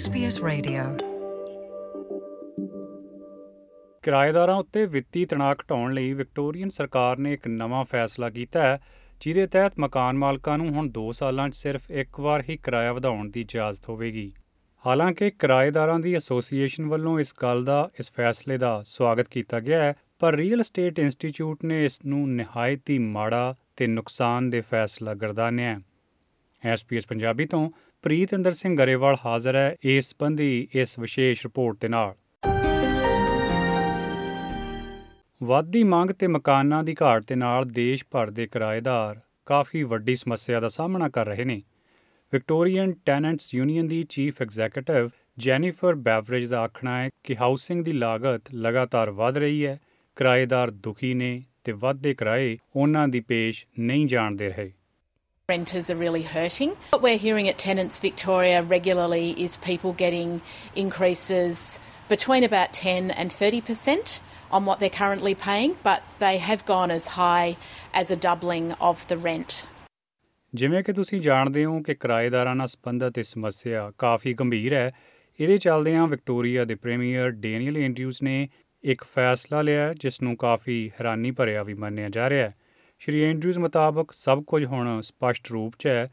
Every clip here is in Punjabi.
SBS Radio. ਕਿਰਾਏਦਾਰਾਂ ਉੱਤੇ ਵਿੱਤੀ ਤਣਾਅ ਘਟਾਉਣ ਲਈ ਵਿਕਟੋਰੀਅਨ ਸਰਕਾਰ ਨੇ ਇੱਕ ਨਵਾਂ ਫੈਸਲਾ ਕੀਤਾ ਹੈ, ਜਿਹਦੇ ਤਹਿਤ ਮਕਾਨ ਮਾਲਕਾਂ ਨੂੰ ਹੁਣ 2 ਸਾਲਾਂ 'ਚ ਸਿਰਫ ਇੱਕ ਵਾਰ ਹੀ ਕਿਰਾਇਆ ਵਧਾਉਣ ਦੀ ਇਜਾਜ਼ਤ ਹੋਵੇਗੀ। ਹਾਲਾਂਕਿ ਕਿਰਾਏਦਾਰਾਂ ਦੀ ਐਸੋਸੀਏਸ਼ਨ ਵੱਲੋਂ ਇਸ ਗੱਲ ਦਾ, ਇਸ ਫੈਸਲੇ ਦਾ ਸਵਾਗਤ ਕੀਤਾ ਗਿਆ ਹੈ, ਪਰ ਰੀਅਲ ਏਸਟੇਟ ਇੰਸਟੀਚਿਊਟ ਨੇ ਇਸ ਨੂੰ ਨਿਹਾਇਤ ਹੀ ਮਾੜਾ ਤੇ ਨੁਕਸਾਨਦੇਹ ਫੈਸਲਾ ਗਰਦਾਨਿਆ ਹੈ। ਐਸਪੀਐਸ ਪੰਜਾਬੀ ਤੋਂ ਪ੍ਰੀਤਿੰਦਰ ਸਿੰਘ ਗਰੇਵਾਲ ਹਾਜ਼ਰ ਹੈ ਇਸ ਸੰਬੰਧੀ ਇਸ ਵਿਸ਼ੇਸ਼ ਰਿਪੋਰਟ ਦੇ ਨਾਲ। ਵੱਧਦੀ ਮੰਗ ਤੇ ਮਕਾਨਾਂ ਦੀ ਘਾਟ ਦੇ ਨਾਲ ਦੇਸ਼ ਭਰ ਦੇ ਕਿਰਾਏਦਾਰ ਕਾਫੀ ਵੱਡੀ ਸਮੱਸਿਆ ਦਾ ਸਾਹਮਣਾ ਕਰ ਰਹੇ ਨੇ। ਵਿਕਟੋਰੀਅਨ ਟੈਨੈਂਟਸ ਯੂਨੀਅਨ ਦੀ ਚੀਫ ਐਗਜ਼ੀਕਿਊਟਿਵ ਜੈਨੀਫਰ ਬੈਵਰੇਜ ਦਾ ਆਖਣਾ ਹੈ ਕਿ ਹਾਊਸਿੰਗ ਦੀ ਲਾਗਤ ਲਗਾਤਾਰ ਵਧ ਰਹੀ ਹੈ, ਕਿਰਾਏਦਾਰ ਦੁਖੀ ਨੇ ਤੇ ਵੱਧਦੇ ਕਿਰਾਏ ਉਹਨਾਂ ਦੀ ਪੇਸ਼ ਨਹੀਂ ਜਾਣ ਦੇ ਰਹੇ। Renters are really hurting. What we're hearing at Tenants Victoria regularly is people getting increases between about 10 and 30% on what they're currently paying, but they have gone as high as a doubling of the rent. ਜਿਵੇਂ ਕਿ ਤੁਸੀਂ ਜਾਣਦੇ ਹੋ ਕਿ ਕਿਰਾਏਦਾਰਾਂ ਨਾਲ ਸੰਬੰਧਿਤ ਇਹ ਸਮੱਸਿਆ ਕਾਫੀ ਗੰਭੀਰ ਹੈ ਇਹਦੇ ਚੱਲਦਿਆਂ ਵਿਕਟੋਰੀਆ ਦੇ ਪ੍ਰੀਮੀਅਰ ਡੈਨੀਅਲ ਐਂਡਰਿਊਜ਼ ਨੇ ਇੱਕ ਫੈਸਲਾ ਲਿਆ ਜਿਸ ਨੂੰ ਕਾਫੀ ਹੈਰਾਨੀ ਭਰਿਆ ਵੀ ਮੰਨਿਆ ਜਾ ਰਿਹਾ ਹੈ ਸ਼੍ਰੀ ਐਂਡਰਿਊਜ਼ ਮੁਤਾਬਕ ਸਭ ਕੁਝ ਹੁਣ ਸਪਸ਼ਟ ਰੂਪ 'ਚ ਹੈ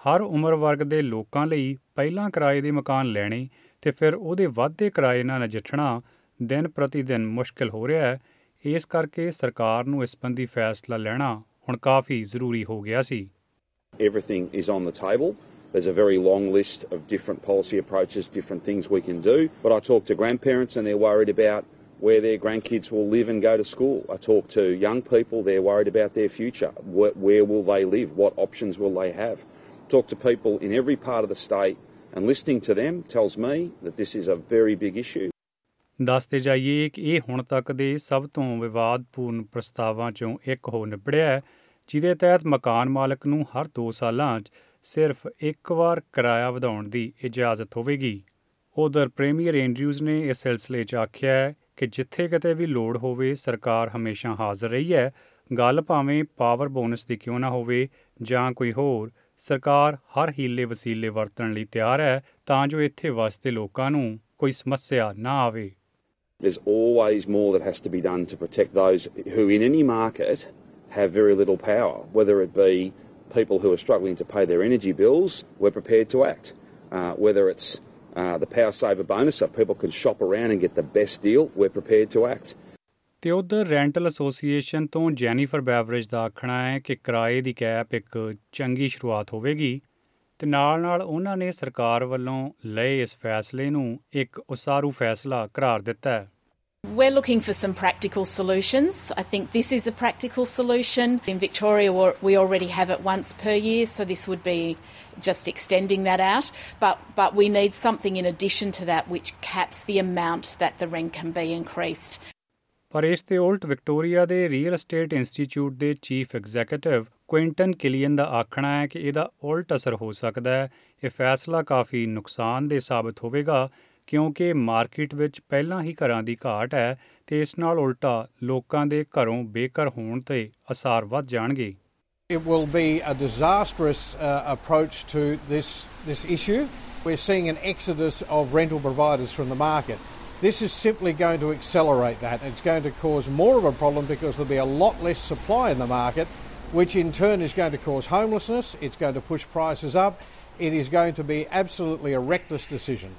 ਹਰ ਉਮਰ ਵਰਗ ਦੇ ਲੋਕਾਂ ਲਈ ਪਹਿਲਾਂ ਕਿਰਾਏ ਦੇ ਮਕਾਨ ਲੈਣੇ ਤੇ ਫਿਰ ਉਹਦੇ ਵਾਧੇ ਕਿਰਾਏ ਨਾਲ ਨਜਿੱਠਣਾ ਦਿਨ ਪ੍ਰਤੀ ਦਿਨ ਮੁਸ਼ਕਲ ਹੋ ਰਿਹਾ ਹੈ ਇਸ ਕਰਕੇ ਸਰਕਾਰ ਨੂੰ ਇਸ ਸੰਬੰਧੀ ਫੈਸਲਾ ਲੈਣਾ ਹੁਣ ਕਾਫੀ ਜ਼ਰੂਰੀ ਹੋ ਗਿਆ ਸੀ Everything is on the table. There's a very long list of different policy approaches, different things we can do. But I talk to grandparents and they're worried about where their grandkids will live and go to school. I talk to young people, they're worried about their future. Where, where will they live? What options will they have? Talk to people in every part of the state, and listening to them tells me that this is a very big issue. ਦੱਸਦੇ ਜਾਈਏ ਕਿ ਇਹ ਹੁਣ ਤੱਕ ਦੇ ਸਭ ਤੋਂ ਵਿਵਾਦਪੂਰਨ ਪ੍ਰਸਤਾਵਾਂ 'ਚੋਂ ਇੱਕ ਹੋ ਨਿਬੜਿਆ ਹੈ ਜਿਹਦੇ ਤਹਿਤ ਮਕਾਨ ਮਾਲਕ ਨੂੰ ਹਰ 2 ਸਾਲਾਂ 'ਚ ਸਿਰਫ ਇੱਕ ਵਾਰ ਕਿਰਾਇਆ ਵਧਾਉਣ ਦੀ ਇਜਾਜ਼ਤ ਹੋਵੇਗੀ ਉਧਰ ਪ੍ਰੀਮੀਅਰ ਐਂਡਰਿਊਜ਼ ਨੇ ਇਸ ਸਿਲਸਿਲੇ 'ਚ ਆਖਿਆ ਹੈ ਕਿ ਜਿੱਥੇ ਕਿਤੇ ਵੀ ਲੋੜ ਹੋਵੇ ਸਰਕਾਰ ਹਮੇਸ਼ਾ ਹਾਜ਼ਰ ਰਹੀ ਹੈ ਗੱਲ ਭਾਵੇਂ ਪਾਵਰ ਬੋਨਸ ਦੀ ਕਿਉਂ ਨਾ ਹੋਵੇ ਜਾਂ ਕੋਈ ਹੋਰ ਸਰਕਾਰ ਹਰ ਹੀਲੇ ਵਸੀਲੇ ਵਰਤਣ ਲਈ ਤਿਆਰ ਹੈ ਤਾਂ ਜੋ ਇੱਥੇ ਵਸਦੇ ਲੋਕਾਂ ਨੂੰ ਕੋਈ ਸਮੱਸਿਆ ਨਾ ਆਵੇ There's always more that has to be done to protect those who, in any market, have very little power, whether it be people who are struggling to pay their energy bills, we're prepared to act. Uh, whether it's uh, the Power Saver bonus, so people can shop around and get the best deal, we're prepared to act. ਤੇ ਉਧਰ ਰੈਂਟਲ ਐਸੋਸੀਏਸ਼ਨ ਤੋਂ ਜੈਨੀਫਰ ਬੈਵਰੇਜ ਦਾ ਆਖਣਾ ਹੈ ਕਿ ਕਿਰਾਏ ਦੀ ਕੈਪ ਇੱਕ ਚੰਗੀ ਸ਼ੁਰੂਆਤ ਹੋਵੇਗੀ ਤੇ ਨਾਲ-ਨਾਲ ਉਹਨਾਂ ਨੇ ਸਰਕਾਰ ਵੱਲੋਂ ਲਏ ਇਸ ਫੈਸਲੇ ਨੂੰ ਇੱਕ ਉਸਾਰੂ ਫੈਸਲਾ ਕਰਾਰ ਦਿੱਤਾ ਹੈ We're looking for some practical solutions. I think this is a practical solution. In Victoria, we're- we already have it once per year, so this would be just extending that out. But, but we need something in addition to that which caps the amount that the rent can be increased. ਪਰ ਇਸ ਦੇ ਉਲਟ ਵਿਕਟੋਰੀਆ ਦੇ ਰੀਅਲ ਏਸਟੇਟ ਇੰਸਟੀਚਿਊਟ ਦੇ ਚੀਫ ਐਗਜ਼ੀਕਿਊਟਿਵ ਕੁਇੰਟਨ ਕਿਲੀਅਨ ਦਾ ਆਖਣਾ ਹੈ ਕਿ ਇਹਦਾ ਉਲਟ ਅਸਰ ਹੋ ਸਕਦਾ ਹੈ ਇਹ ਫੈਸਲਾ ਕਾਫੀ ਨੁਕਸਾਨਦੇਹ ਸਾਬਤ ਹੋਵੇਗਾ ਕਿਉਂਕਿ ਮਾਰਕੀਟ ਵਿੱਚ ਪਹਿਲਾਂ ਹੀ ਘਰਾਂ ਦੀ ਘਾਟ ਹੈ ਤੇ ਇਸ ਨਾਲ ਉਲਟਾ ਲੋਕਾਂ ਦੇ ਘਰੋਂ ਬੇਘਰ ਹੋਣ ਤੇ ਅਸਰ ਵੱਧ ਜਾਣਗੇ It will be a disastrous uh, approach to this, this issue. We're seeing an exodus of rental providers from the market. This is simply going to accelerate that. It's going to cause more of a problem because there'll be a lot less supply in the market, which in turn is going to cause homelessness. It's going to push prices up. It is going to be absolutely a reckless decision.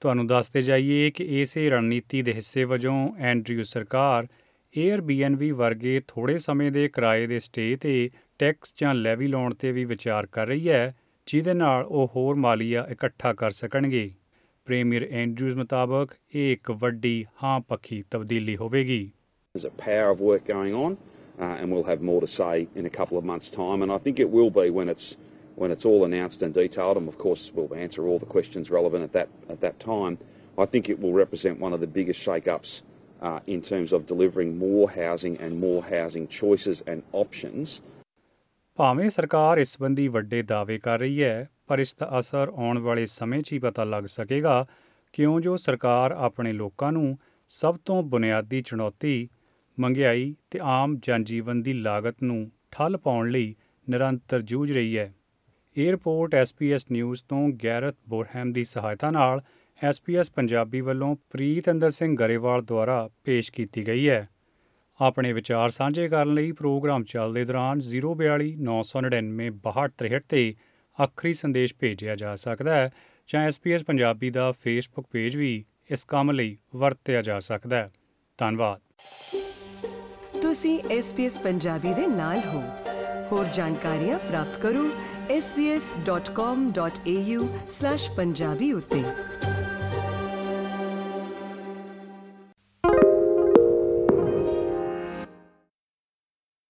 ਤੁਹਾਨੂੰ ਦੱਸਦੇ ਜਾਈਏ ਕਿ ਇਸੇ ਰਣਨੀਤੀ ਦੇ ਹਿੱਸੇ ਵਜੋਂ ਐਂਡਰਿਊ ਸਰਕਾਰ Airbnb ਵਰਗੇ ਥੋੜੇ ਸਮੇਂ ਦੇ ਕਿਰਾਏ ਦੇ ਸਟੇ ਤੇ ਟੈਕਸ ਜਾਂ ਲੈਵੀ ਲਾਉਣ ਤੇ ਵੀ ਵਿਚਾਰ ਕਰ ਰਹੀ ਹੈ ਜਿਹਦੇ ਨਾਲ ਉਹ ਹੋਰ ਮਾਲੀਆ ਇਕੱਠਾ ਕਰ ਸਕਣਗੇ ਪ੍ਰੀਮੀਅਰ ਐਂਡਰਿਊਜ਼ ਮੁਤਾਬਕ ਇਹ ਇੱਕ ਵੱਡੀ ਹਾਂ ਪੱਖੀ ਤਬਦੀਲੀ ਹੋਵੇਗੀ There's a power of work going on, uh, and we'll have more to say in a couple of months' time. And I think it will be when it's when it's all announced and detailed. And of course, we'll answer all the questions relevant at that at that time. I think it will represent one of the biggest shake-ups uh, in terms of delivering more housing and more housing choices and options. ਭਾਵੇਂ ਸਰਕਾਰ ਇਸ ਸੰਬੰਧੀ ਵੱਡੇ ਦਾਅਵੇ ਕਰ ਰਹੀ ਹੈ ਪਰ ਇਸ ਦਾ ਅਸਰ ਆਉਣ ਵਾਲੇ ਸਮੇਂ 'ਚ ਹੀ ਪਤਾ ਲੱਗ ਸਕੇਗਾ ਕਿਉਂ ਜੋ ਸਰਕਾਰ ਆਪਣੇ ਲੋਕਾਂ ਨੂੰ ਸਭ ਤੋਂ ਬੁਨਿਆਦੀ ਚੁਣੌਤੀ ਮਹਿੰਗਾਈ ਤੇ ਆਮ ਜਨਜੀਵਨ ਦੀ ਲਾਗਤ ਨੂੰ ਠੱਲ ਪਾਉਣ ਲਈ ਨਿਰੰਤਰ ਜੂਝ ਰਹੀ ਹੈ ਇਹ ਰਿਪੋਰਟ SBS ਨਿਊਜ਼ ਤੋਂ ਗੈਰਤ ਬੋਰਹੈਮ ਦੀ ਸਹਾਇਤਾ ਨਾਲ SBS ਪੰਜਾਬੀ ਵੱਲੋਂ ਪ੍ਰੀਤ ਅੰਦਰ ਸਿੰਘ ਗਰੇਵਾਲ ਦੁਆਰਾ ਪੇਸ਼ ਕੀਤੀ ਗਈ ਹੈ। ਆਪਣੇ ਵਿਚਾਰ ਸਾਂਝੇ ਕਰਨ ਲਈ ਪ੍ਰੋਗਰਾਮ ਚੱਲਦੇ ਦੌਰਾਨ 042 999 6263 ਤੇ ਆਖਰੀ ਸੰਦੇਸ਼ ਭੇਜਿਆ ਜਾ ਸਕਦਾ ਹੈ ਜਾਂ SBS ਪੰਜਾਬੀ ਦਾ ਫੇਸਬੁੱਕ ਪੇਜ ਵੀ ਇਸ ਕੰਮ ਲਈ ਵਰਤਿਆ ਜਾ ਸਕਦਾ ਹੈ। ਧੰਨਵਾਦ। ਤੁਸੀਂ SBS ਪੰਜਾਬੀ ਦੇ ਨਾਲ ਹੋ। ਹੋਰ ਜਾਣਕਾਰੀਆਂ ਪ੍ਰਾਪਤ ਕਰੋ sbs.com.au/punjabi ਉੱਤੇ